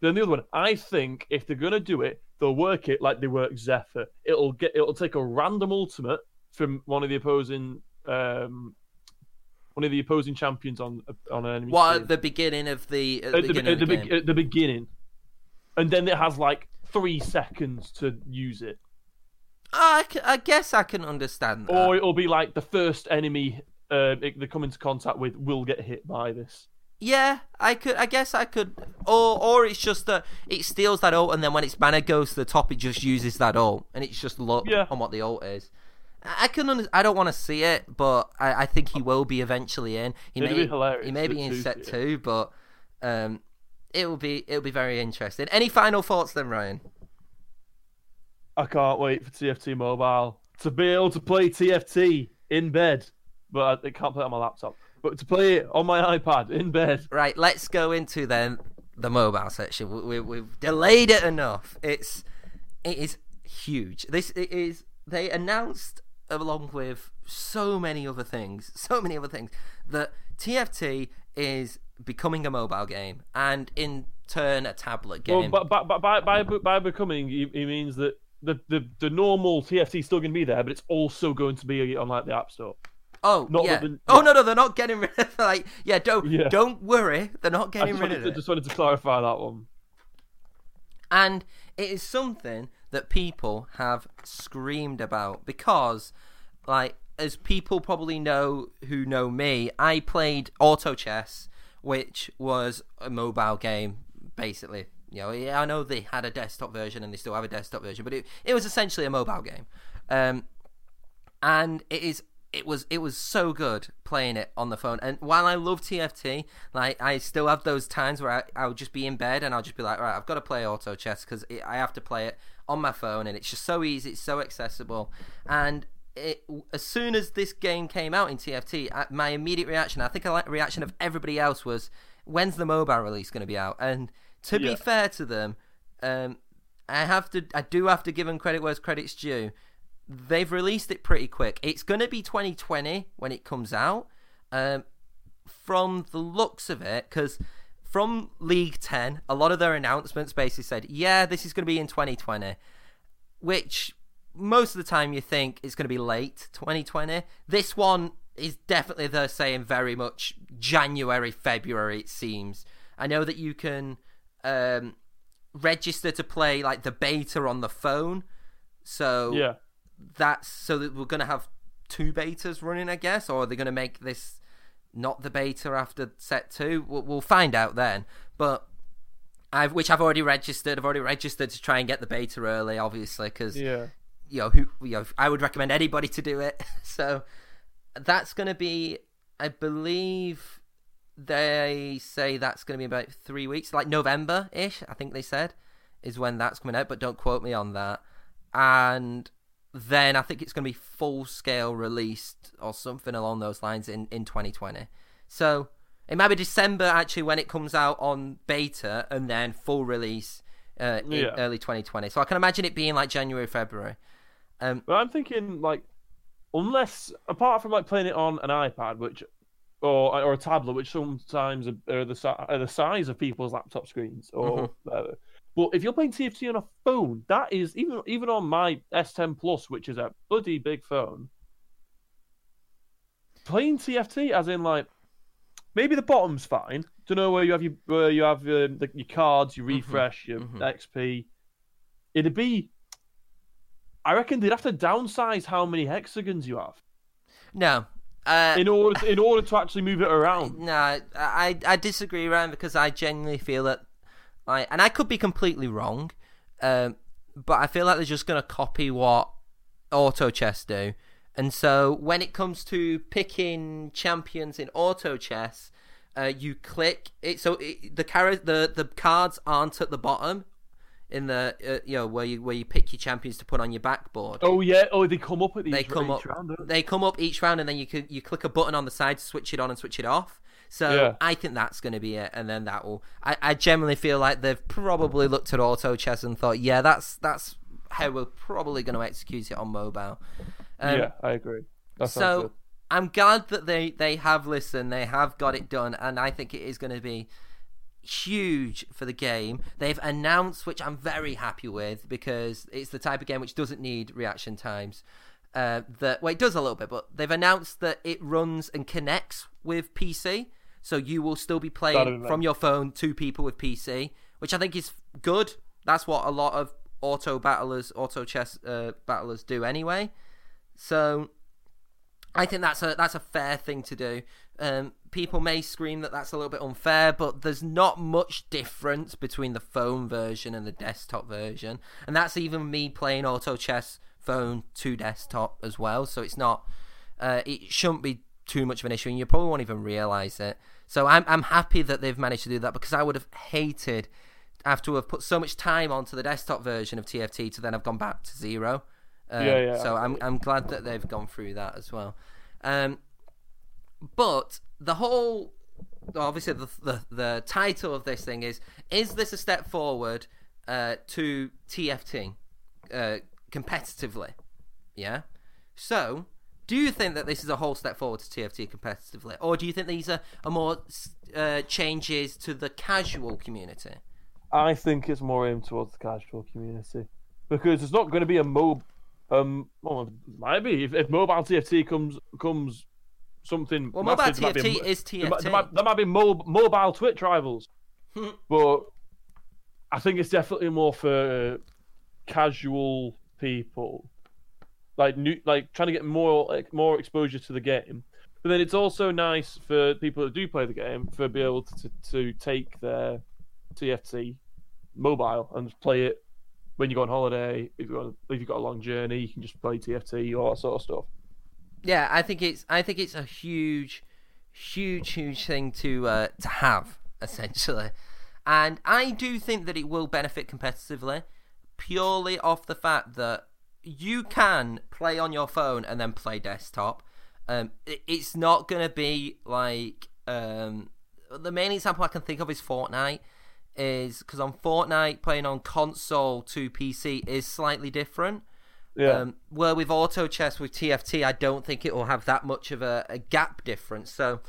Then the other one, I think if they're gonna do it, they'll work it like they work Zephyr. It'll get it'll take a random ultimate from one of the opposing um one of the opposing champions on on an enemy. What team. at the beginning of the at at the, beginning at the, the beg- at the beginning, and then it has like three seconds to use it, I, c- I guess I can understand that. or it'll be like the first enemy uh, it- they come into contact with will get hit by this. Yeah, I could. I guess I could. Or, or it's just that it steals that ult, and then when its mana goes to the top, it just uses that ult, and it's just look Yeah. on what the ult is. I I can. Under, I don't want to see it, but I, I think he will be eventually in. He It'd may. be hilarious He may be in set two, but um, it will be. It will be very interesting. Any final thoughts then, Ryan? I can't wait for TFT Mobile to be able to play TFT in bed, but I, can't play it on my laptop. But to play it on my iPad in bed. Right, let's go into then the mobile section. We, we, we've delayed it enough. It's it is huge. This it is. They announced along with so many other things, so many other things that TFT is becoming a mobile game and in turn a tablet game. but, but, but by, by by becoming, he means that the, the the normal TFT is still going to be there, but it's also going to be on like the App Store. oh not yeah. the- oh no no they're not getting rid of like yeah don't Yeah. don't worry they're not getting rid of to, it. just wanted to clarify that one. And it is something that people have screamed about because, like, as people probably know who know me, I played Auto Chess, which was a mobile game, basically. You know, yeah, I know they had a desktop version and they still have a desktop version, but it, it was essentially a mobile game. Um, and it is it was it was so good playing it on the phone. And while i love tft like i still have those times where I, i'll just be in bed and i'll just be like right i've got to play auto chess because i have to play it on my phone and it's just so easy it's so accessible. And it, as soon as this game came out in tft my immediate reaction i think a reaction of everybody else was when's the mobile release going to be out? And to be fair to them um, I have to, I do have to give them credit where credit's due. They've released it pretty quick. It's going to be 2020 when it comes out. Um, from the looks of it, because from League 10, a lot of their announcements basically said, yeah, this is going to be in 2020, which most of the time you think it's going to be late 2020. This one is definitely, they're saying very much January, February, it seems. I know that you can um, register to play like the beta on the phone. So Yeah. that's so that we're gonna have two betas running, I guess, or are they gonna make this not the beta after set two? We'll, we'll find out then. But I've which I've already registered. I've already registered to try and get the beta early, obviously, because Yeah. you know who you know I would recommend anybody to do it. so that's gonna be, I believe. They say that's going to be about three weeks, like November ish. I think they said is when that's coming out, but don't quote me on that. And then I think it's going to be full scale released or something along those lines in, in 2020. So it might be December actually when it comes out on beta, and then full release uh, in Yeah. early 2020. So I can imagine it being like January, February. Um, But I'm thinking like, unless apart from like playing it on an iPad, which or or a tablet, which sometimes are, the are the size of people's laptop screens or Mhm. whatever. But if you're playing TFT on a phone, that is even even on my S10 Plus, which is a bloody big phone. Playing TFT, as in like, maybe the bottom's fine. Don't know where you have your where you have um, the, your cards, your Mhm, refresh, your mhm. XP. It'd be. I reckon they'd have to downsize how many hexagons you have no. Uh, in order to, in order to actually move it around. No, I, I disagree, Ryan, because I genuinely feel that, I and I could be completely wrong, um, but I feel like they're just gonna copy what Auto Chess do, and so when it comes to picking champions in Auto Chess, uh, you click it. So it, the car- the the cards aren't at the bottom. In the uh, you know where you where you pick your champions to put on your backboard, Oh yeah, oh they come up at each, they come each up round. they? they come up each round and then you can you click a button on the side to switch it on and switch it off so Yeah. i think that's going to be it and then that will I, I generally feel like they've probably looked at auto chess and thought yeah that's that's how we're probably going to execute it on mobile um, yeah, I agree. That so i'm glad that they they have listened they have got it done and i think it is going to be huge for the game. They've announced which i'm very happy with because it's the type of game which doesn't need reaction times. Uh, that well it does a little bit but they've announced that it runs and connects with pc so you will still be playing from your phone to people with pc which i think is good. That's what a lot of auto battlers auto chess uh, battlers do anyway. So I think that's a that's a fair thing to do. Um, people may scream that that's a little bit unfair, but there's not much difference between the phone version and the desktop version, and that's even me playing auto chess phone to desktop as well. So it's not uh, it shouldn't be too much of an issue, and you probably won't even realize it. So I'm I'm happy that they've managed to do that because I would have hated after have put so much time onto the desktop version of TFT to then have gone back to zero. Um, Yeah, yeah, So I'm I'm glad that they've gone through that as well. Um, but the whole, obviously, the, the the title of this thing is: Is this a step forward uh, to TFT uh, competitively? Yeah. So, do you think that this is a whole step forward to TFT competitively, or do you think these are, are more uh, changes to the casual community? I think it's more aimed towards the casual community because it's not going to be a mob. Um, well, it might be if, if mobile TFT comes comes something. Well, mobile massive, there might be a TFT is There might, TFT. there might, there might be mo- mobile Twitch rivals, hmm. but I think it's definitely more for casual people, like new, like trying to get more like more exposure to the game. But then it's also nice for people that do play the game for be able to to, take their TFT mobile and play it when you go on holiday. If you've got if you've got a long journey, you can just play TFT all that sort of stuff. Yeah, I think it's I think it's a huge, huge, huge thing to uh, to have essentially, and I do think that it will benefit competitively, purely off the fact that you can play on your phone and then play desktop. Um, it, it's not gonna be like um, the main example I can think of is Fortnite. Is because on Fortnite playing on console to PC is slightly different. Yeah, Um, where with auto chess with TFT, I don't think it will have that much of a, a gap difference. So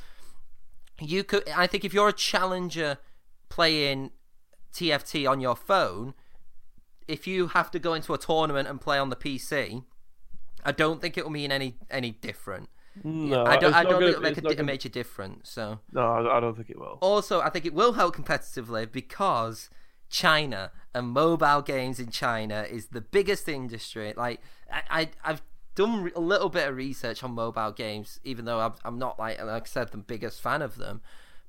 you could, I think, if you're a challenger playing TFT on your phone, if you have to go into a tournament and play on the PC, I don't think it will mean any any different. no, I don't, I don't gonna- think it'll make a, di- a major difference. So No, I don't think it will. also, I think it will help competitively because China and mobile games in China is the biggest industry. Like, I, I I've done a little bit of research on mobile games, even though I'm, I'm not like like I said the biggest fan of them.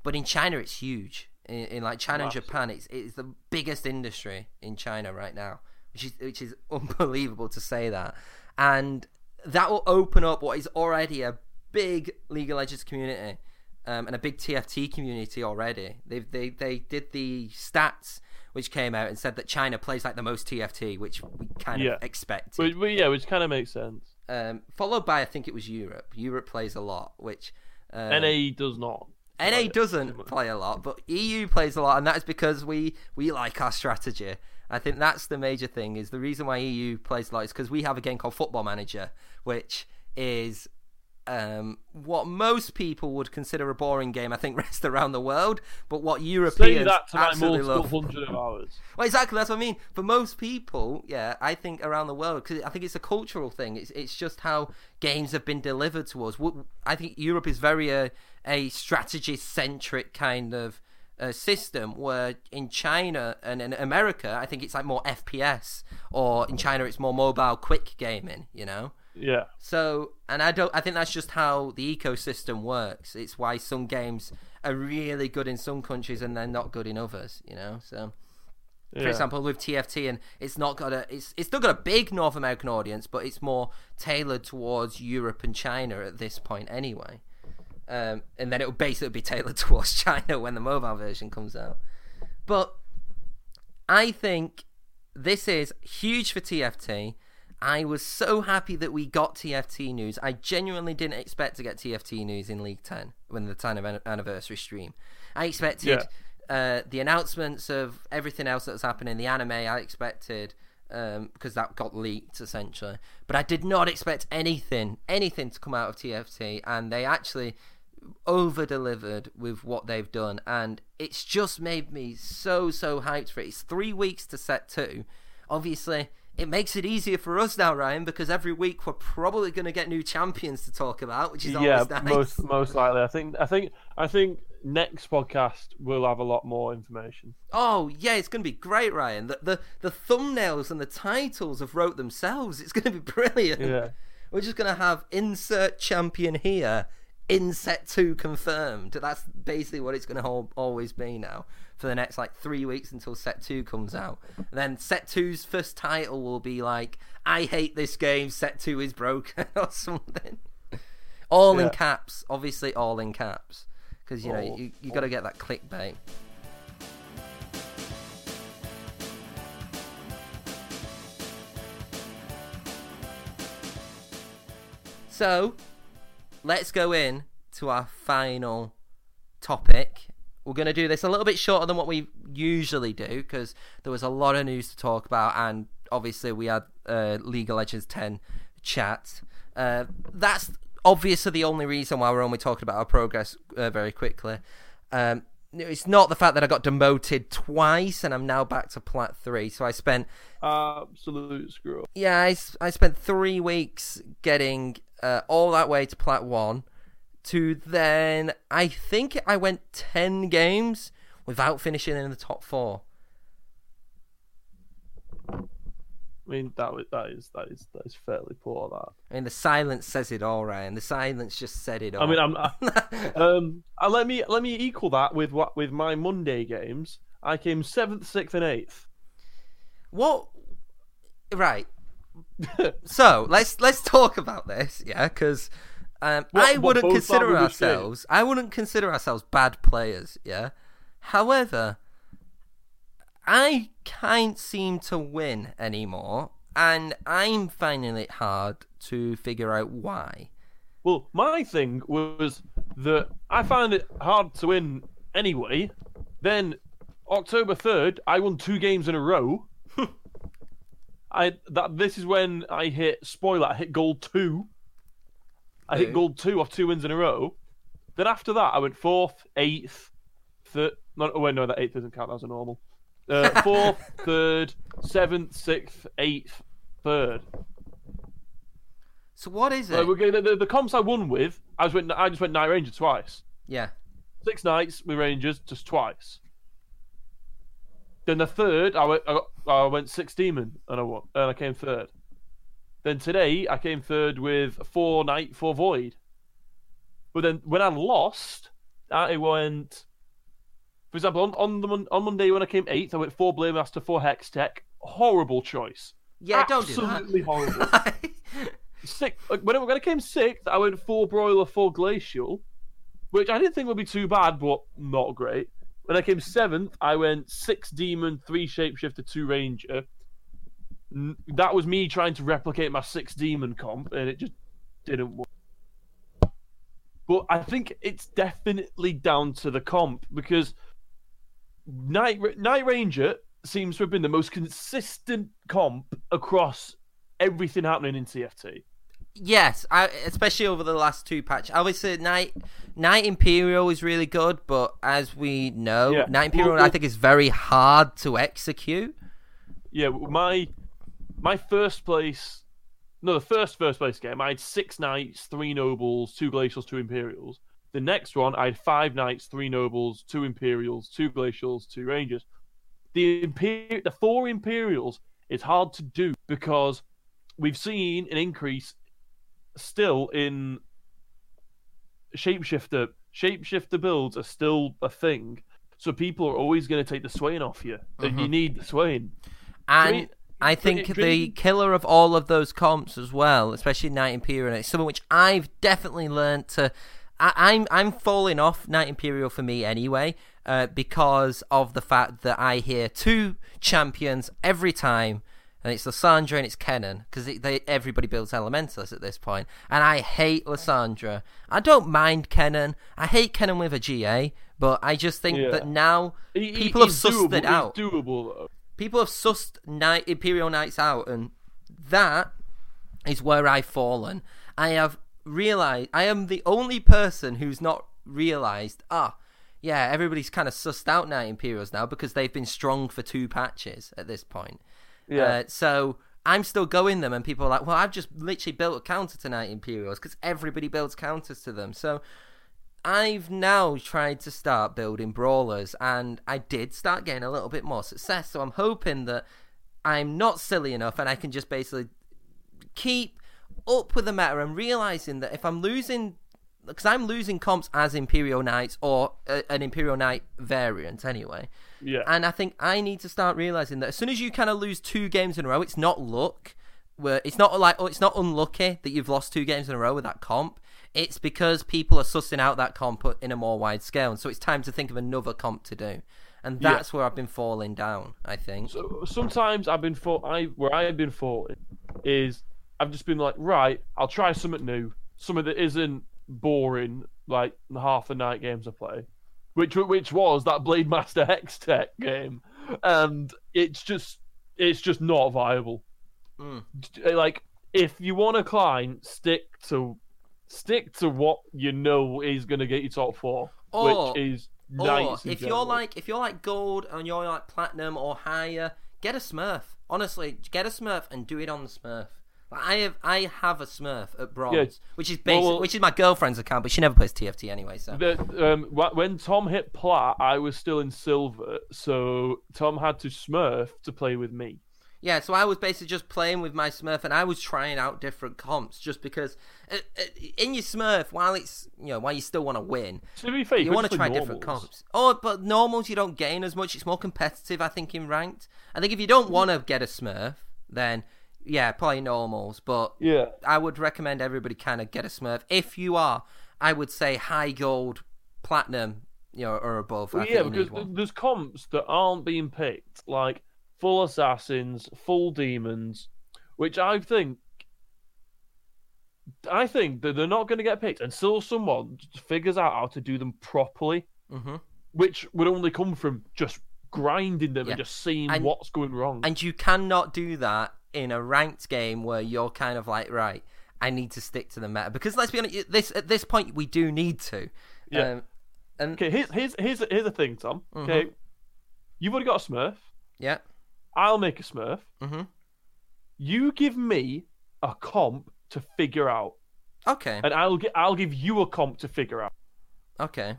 But in China, it's huge. In, in like China and Japan, it's it's the biggest industry in China right now, which is which is unbelievable to say that. And that will open up what is already a big League of Legends community um, and a big TFT community already. They they they did the stats which came out and said that China plays like the most TFT, which we kind Yeah. of expect. Yeah, which kind of makes sense. Um, followed by I think it was Europe. Europe plays a lot, which um, NA does not. NA doesn't play a lot, but EU plays a lot, and that's because we we like our strategy. I think that's the major thing. Is the reason why EU plays a lot is because we have a game called Football Manager, which is um, what most people would consider a boring game. I think rest around the world, but what Europeans that to absolutely multiple love. hundred of hours. Well, exactly. That's what I mean. For most people, yeah, I think around the world, because I think it's a cultural thing. It's it's just how games have been delivered to us. I think Europe is very a a strategy centric kind of uh, system. Where in China and in America, I think it's like more FPS, or in China it's more mobile, quick gaming. You know. Yeah. So, and I don't. I think that's just how the ecosystem works. It's why some games are really good in some countries and they're not good in others. You know. So, for yeah. example, with TFT, and it's not got a. It's it's still got a big North American audience, but it's more tailored towards Europe and China at this point, anyway. Um, and then it will basically be tailored towards China when the mobile version comes out. But I think this is huge for TFT. I was so happy that we got TFT news. I genuinely didn't expect to get TFT news in League 10 when the 10 anniversary stream. I expected uh, the announcements of everything else that was happening, the anime, I expected because that got leaked essentially. But I did not expect anything, anything to come out of TFT, and they actually over delivered with what they've done and it's just made me so so hyped for it it's three weeks to set two obviously it makes it easier for us now ryan because every week we're probably going to get new champions to talk about which is yeah, always nice most most likely. I think I think I think next podcast we'll have a lot more information. oh yeah it's going to be great ryan the, the the thumbnails and the titles have wrote themselves it's going to be brilliant Yeah. we're just going to have insert champion here in set two confirmed. That's basically what it's going to always be now for the next like three weeks until set two comes out. And then set two's first title will be like, I hate this game, set two is broken or something. All in caps, obviously, all in caps. Because, you know, All- you, you got to get that clickbait. So, let's go in to our final topic. We're going to do this a little bit shorter than what we usually do because there was a lot of news to talk about, and obviously we had uh, League of Legends 10 chat. Uh, that's obviously the only reason why we're only talking about our progress uh, very quickly. Um, it's not the fact that I got demoted twice and I'm now back to plat three. So I spent Absolute screw up. yeah, I spent three weeks getting uh, all that way to plat one, to then I think I went ten games without finishing in the top four. I mean that was, that is that is that is fairly poor. That. I mean, the silence says it all, Ryan. The silence just said it all. I mean, I'm. I, um, uh, let me let me equal that with what with my Monday games. I came seventh, sixth, and eighth. what? Right. so let's let's talk about this, yeah, because um, I wouldn't consider are we just saying? ourselves. I wouldn't consider ourselves bad players, yeah. However, I can't seem to win anymore, and I'm finding it hard to figure out why. Well, my thing was that I found it hard to win anyway. Then October third, I won two games in a row. I that this is when I hit spoiler. I hit gold two. I hit gold two off two wins in a row. Then after that, I went fourth, eighth, third. No, oh wait, no, that eighth doesn't count as a normal. Uh, fourth, third, seventh, sixth, eighth, third. So what is it? Like, we're- the, the, the comps I won with, I was went, I just went Knight Ranger twice. yeah. Six knights with Rangers just twice. Then the third, I went, I, got, I went six demon and I won, and I came third. Then today, I came third with four knight, four void. But then when I lost, I went. For example, on on the on Monday when I came eighth, I went four Blade Master, four Hex Tech. Horrible choice. Yeah, don't do Absolutely horrible. that. Six. Like, when, I, when I came sixth, I went four brawler, four glacial, which I didn't think would be too bad, but not great. When I came seventh, I went six demon, three shapeshifter, two ranger. That was me trying to replicate my six demon comp, and it just didn't work. but I think it's definitely down to the comp because Knight Knight Ranger seems to have been the most consistent comp across everything happening in TFT. Yes, I, especially over the last two patches. Obviously, Knight Knight Imperial is really good, but as we know, Yeah. Knight Imperial Well, I think is very hard to execute. Yeah, my my first place, no, the first first place game, I had six knights, three nobles, two glacials, two imperials. The next one, I had five knights, three nobles, two imperials, two glacials, two rangers. The imper- the four imperials is hard to do because we've seen an increase still in shapeshifter. Shapeshifter builds are still a thing, so people are always going to take the swain off you. And you mm-hmm. need the swain. And Dream- I think Dream- the killer of all of those comps as well, especially Knight Imperial, it's something which I've definitely learned to. I, I'm I'm falling off Knight Imperial for me anyway, uh, because of the fact that I hear two champions every time, and it's Lissandra and it's Kennen, because they everybody builds elementals at this point, and I hate Lissandra. I don't mind Kennen. I hate Kennen with a GA, but I just think Yeah. that now He- he- people have sussed doable, it out doable though. people have sussed knight Imperial Knights out, and that is where I've fallen. I have realized I am the only person who's not realized. Ah, yeah, everybody's kind of sussed out Knight Imperials now because they've been strong for two patches at this point. Yeah. Uh, so I'm still going them, and people are like, "Well, I've just literally built a counter to Knight Imperials because everybody builds counters to them." So I've now tried to start building brawlers, and I did start getting a little bit more success. So I'm hoping that I'm not silly enough, and I can just basically keep up with the meta and realizing that if I'm losing, because I'm losing comps as Imperial Knights or a, an Imperial Knight variant anyway. Yeah. And I think I need to start realizing that as soon as you kind of lose two games in a row, it's not luck. Where it's not like oh, it's not unlucky that you've lost two games in a row with that comp. It's because people are sussing out that comp in a more wide scale, and so it's time to think of another comp to do. And Yeah. that's where I've been falling down. I think. So, sometimes I've been for I where I have been falling is I've just been like, right, I'll try something new, something that isn't boring like half the knight games I play, which which was that Blade Master Hex Tech game, and it's just it's just not viable. Mm. Like if you want to climb, stick to stick to what you know is going to get you top four, Or- which is Or nice. if you're like if you're like gold and you're like platinum or higher, get a Smurf. Honestly, get a Smurf and do it on the Smurf. I have I have a Smurf at bronze, Yeah. which is basic, Well- which is my girlfriend's account, but she never plays TFT anyway. So The, um, when Tom hit plat, I was still in silver, so Tom had to smurf to play with me. Yeah, so I was basically just playing with my Smurf, and I was trying out different comps, just because uh, uh, in your Smurf, while it's you know while you still want to win, To be fair, you want to try different comps. Oh, but normals you don't gain as much. It's more competitive, I think, in ranked. I think if you don't want to get a Smurf, then yeah, play normals. But Yeah, I would recommend everybody kind of get a Smurf if you are. I would say high gold, platinum, you know, or above. Well, yeah, because there's comps that aren't being picked, like full assassins, full demons, which I think. I think that they're not going to get picked until someone figures out how to do them properly, hmm which would only come from just grinding them Yeah. and just seeing And- what's going wrong. And you cannot do that in a ranked game where you're kind of like, right, I need to stick to the meta because let's be honest, this at this point we do need to. Yeah. Um, and Okay, here's here's here's here's the thing, Tom. Mm-hmm. Okay, you've already got a Smurf. yeah. I'll make a Smurf. hmm You give me a comp to figure out, Okay. and I'll get I'll give you a comp to figure out. Okay.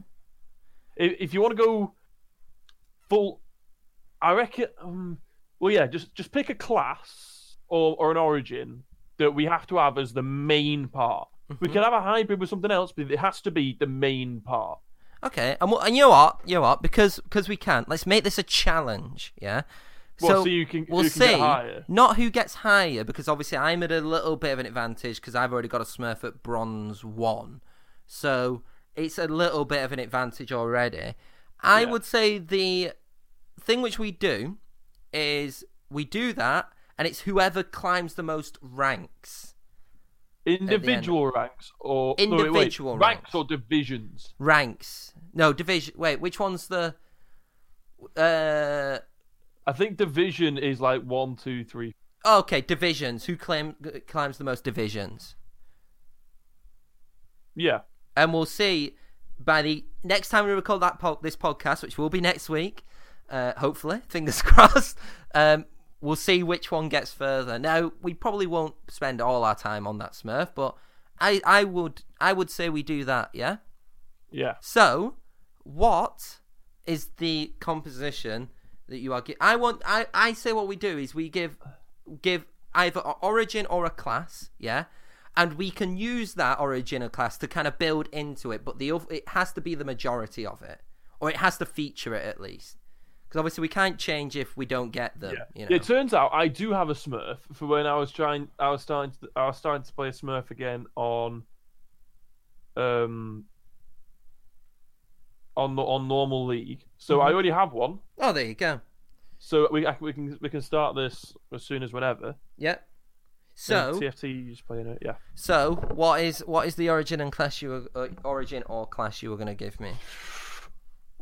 If, if you want to go full, I reckon. Um, well, yeah, just just pick a class or or an origin that we have to have as the main part. We Mhm. can have a hybrid with something else, but it has to be the main part. Okay. And, what- and you know what? You know what? Because because we can. Let's make this a challenge. Yeah. Well, so you can we'll you can see. get higher. Not who gets higher, because obviously I'm at a little bit of an advantage because I've already got a Smurf at bronze one, so it's a little bit of an advantage already. I Yeah. would say the thing which we do is we do that, and it's whoever climbs the most ranks. Individual ranks or no, wait, wait. Individual ranks ranks. or divisions? ranks. No division. Wait, which one's the? Uh, I think division is like one, two, three. okay, divisions. Who claim climbs the most divisions? Yeah. and we'll see by the next time we record that po- this podcast, which will be next week, uh, hopefully, fingers crossed. Um, we'll see which one gets further. Now, we probably won't spend all our time on that Smurf, but I, I would, I would say we do that. Yeah. Yeah. So, what is the composition that you are? Gi- I want. I, I say what we do is we give give either an origin or a class. Yeah. And we can use that origin or class to kind of build into it, but the it has to be the majority of it, or it has to feature it at least. Because obviously we can't change if we don't get them. Yeah. You know? It turns out I do have a Smurf for when I was trying. I was starting. To, I was starting to play a Smurf again on. Um. On the on normal league, so I already have one. Oh, there you go. So we I, we can we can start this as soon as whenever. Yeah. So. TFT, you just playing it, yeah. So, what is what is the origin and class you were, uh, origin or class you were going to give me?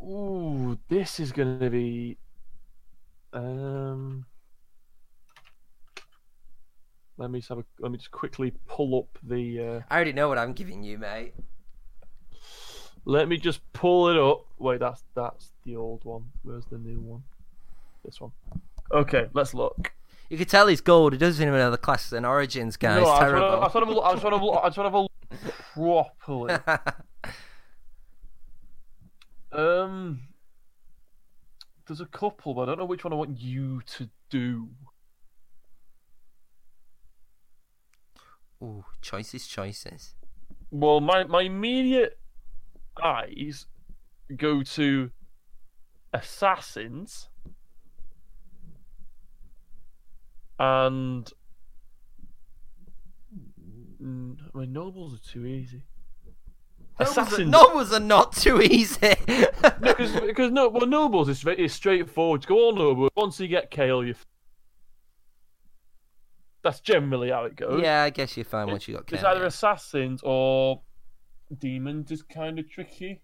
Ooh, this is gonna be. Um. Let me just have a. Let me just quickly pull up the. Uh, I already know what I'm giving you, mate. let me just pull it up. Wait, that's that's the old one. Where's the new one? This one. Okay, let's look. You can tell he's gold. He doesn't even know the classes and origins, guys. no, I just want to. I just want to. I just want to have a look properly. Um, there's a couple, but I don't know which one I want you to do. Ooh, choices, choices. Well, my my immediate eyes go to assassins and Mm, I mean, nobles are too easy. Nobles are, Assassins, nobles are not too easy. because because no, well, nobles is very is straightforward. Go on noble. Once you get Kayle, you. That's generally how it goes. yeah, I guess you're fine once you got It's either yeah. assassins or demons is kind of tricky.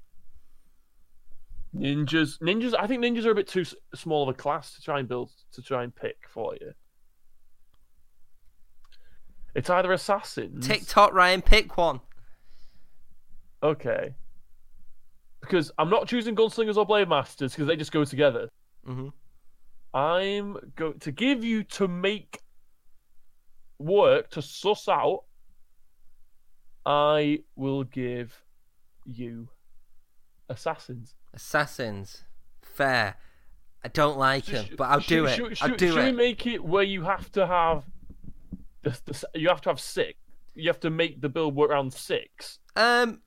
Ninjas, ninjas. I think ninjas are a bit too small of a class to try and build to try and pick for you. It's either assassins. TikTok, Ryan, pick one. Okay. Because I'm not choosing gunslingers or blade masters because they just go together. hmm I'm going to give you to make work to suss out. I will give you assassins. Assassins, fair. I don't like him, but I'll should- do it. should- I'll should- do should we make it where you have to have the, the, you have to have six. You have to make the build work around six. Um,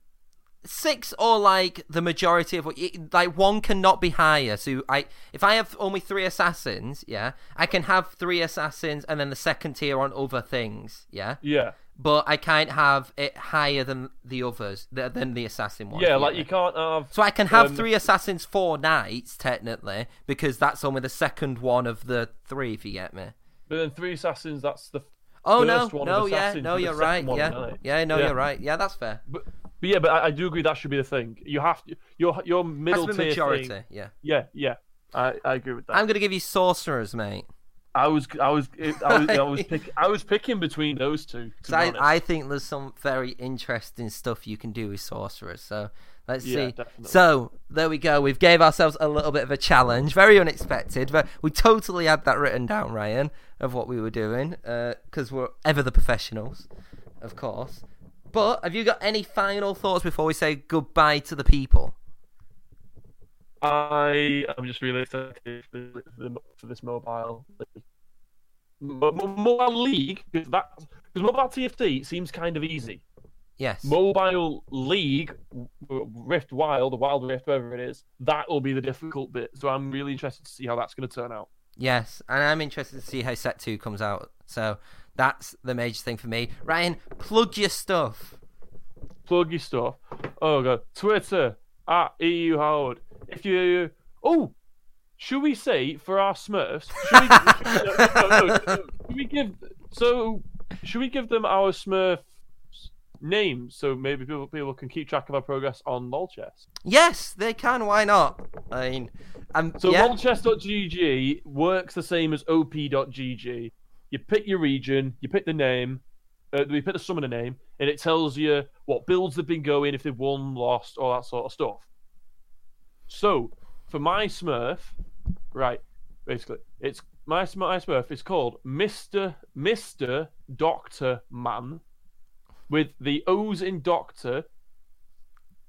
six or like the majority of what you, like one cannot be higher. So I, if I have only three assassins, yeah, I can have three assassins and then the second tier on other things, yeah. Yeah, But I can't have it higher than the others, than the assassin one. yeah. Like you can't have. So I can have um, three assassins, four knights technically, because that's only the second one of the three. If you get me. But then three assassins. That's the. Oh no, one no, of yeah, no, you're right. Yeah, yeah, no, Yeah. you're right. Yeah, that's fair. But, but yeah, but I, I do agree that should be the thing. You have to. Your your middle tier majority. thing. Yeah. Yeah, yeah. I, I agree with that. I'm gonna give you sorcerers, mate. I was I was I was I was pick, I was picking between those two. I. I think there's some very interesting stuff you can do with sorcerers. So let's Yeah, see. definitely. So there we go. We've gave ourselves a little bit of a challenge, very unexpected, but we totally had that written down, Ryan, of what we were doing, uh, because we're ever the professionals, of course. But have you got any final thoughts before we say goodbye to the people? I am just really excited for, for this mobile league. Mo- mo- mobile league because that because mobile TFT seems kind of easy. Yes. Mobile league, Rift Wild, or Wild Rift, whatever it is, that will be the difficult bit. So I'm really interested to see how that's going to turn out. Yes, and I'm interested to see how set two comes out. So that's the major thing for me. Ryan, plug your stuff. Plug your stuff. Oh god, Twitter at EU Harwood. If you oh, should we say for our Smurfs? Should we, no, no, should we give so? Should we give them our Smurf names so maybe people people can keep track of our progress on lol chess. Yes, they can. Why not? I mean, um, So yeah. lolchess.gg works the same as op.gg. You pick your region, you pick the name, uh, we pick the summoner name, and it tells you what builds they've been going, if they've won, lost, all that sort of stuff. So for my Smurf, right, basically, it's my, my Smurf is called Mister Mister Doctor Man, with the O's in Doctor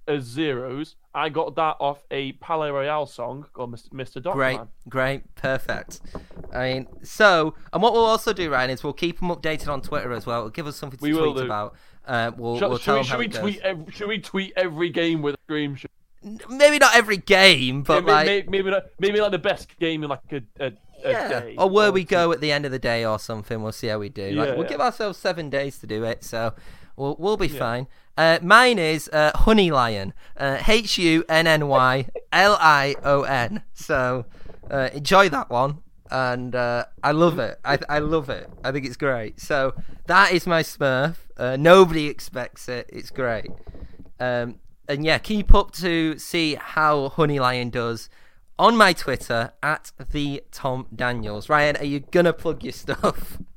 as zeros. I got that off a Palaye Royale song called Mr. Doctor Great, Man. great, perfect. I mean, so, and what we'll also do, Ryan, is we'll keep them updated on Twitter as well. It'll give us something to We tweet do. about. Uh, we'll, should we, should we tweet? Every, should we tweet every game with a scream? Maybe not every game, but maybe, like, maybe, maybe, not, maybe like the best game in like a, a, yeah. or where we two. go at the end of the day or something. We'll see how we do. Like, we'll yeah. give ourselves seven days to do it, so we'll we'll be Yeah. fine. Uh, mine is uh, Honey Lion, uh, H U N N Y L I O N. So uh, enjoy that one, and uh, I love it. I I love it. I think it's great. So that is my Smurf. Nobody expects it. It's great. Um, and yeah, keep up to see how Honey Lion does on my Twitter at the Tom Daniels. Ryan, are you gonna plug your stuff?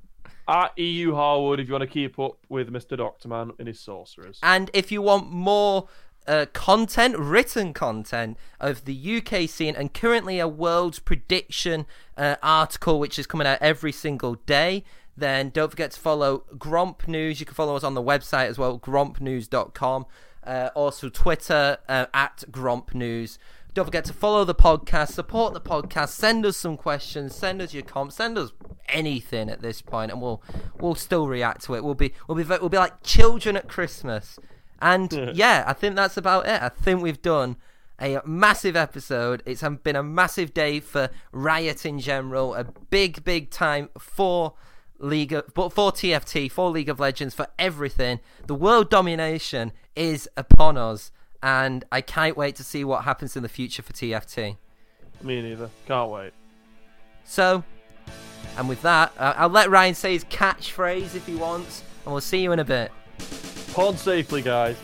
At EU Harwood, if you want to keep up with Mr. Doctor Man and his sorcerers. And if you want more uh, content, written content of the UK scene, and currently a world's prediction uh, article which is coming out every single day, then don't forget to follow Gromp News. You can follow us on the website as well, grompnews.com. Uh, also, Twitter uh, at Gromp News. Don't forget to follow the podcast, support the podcast, send us some questions, send us your comments, send us anything at this point, and we'll we'll still react to it. We'll be we'll be we'll be like children at Christmas. And yeah, I think that's about it. I think we've done a massive episode. It's been a massive day for Riot in general. A big, big time for League of, but for TFT, for League of Legends, for everything. The world domination is upon us, and I can't wait to see what happens in the future for TFT. Me neither. Can't wait. So, and with that, uh, I'll let Ryan say his catchphrase if he wants, and we'll see you in a bit. Pod safely, guys.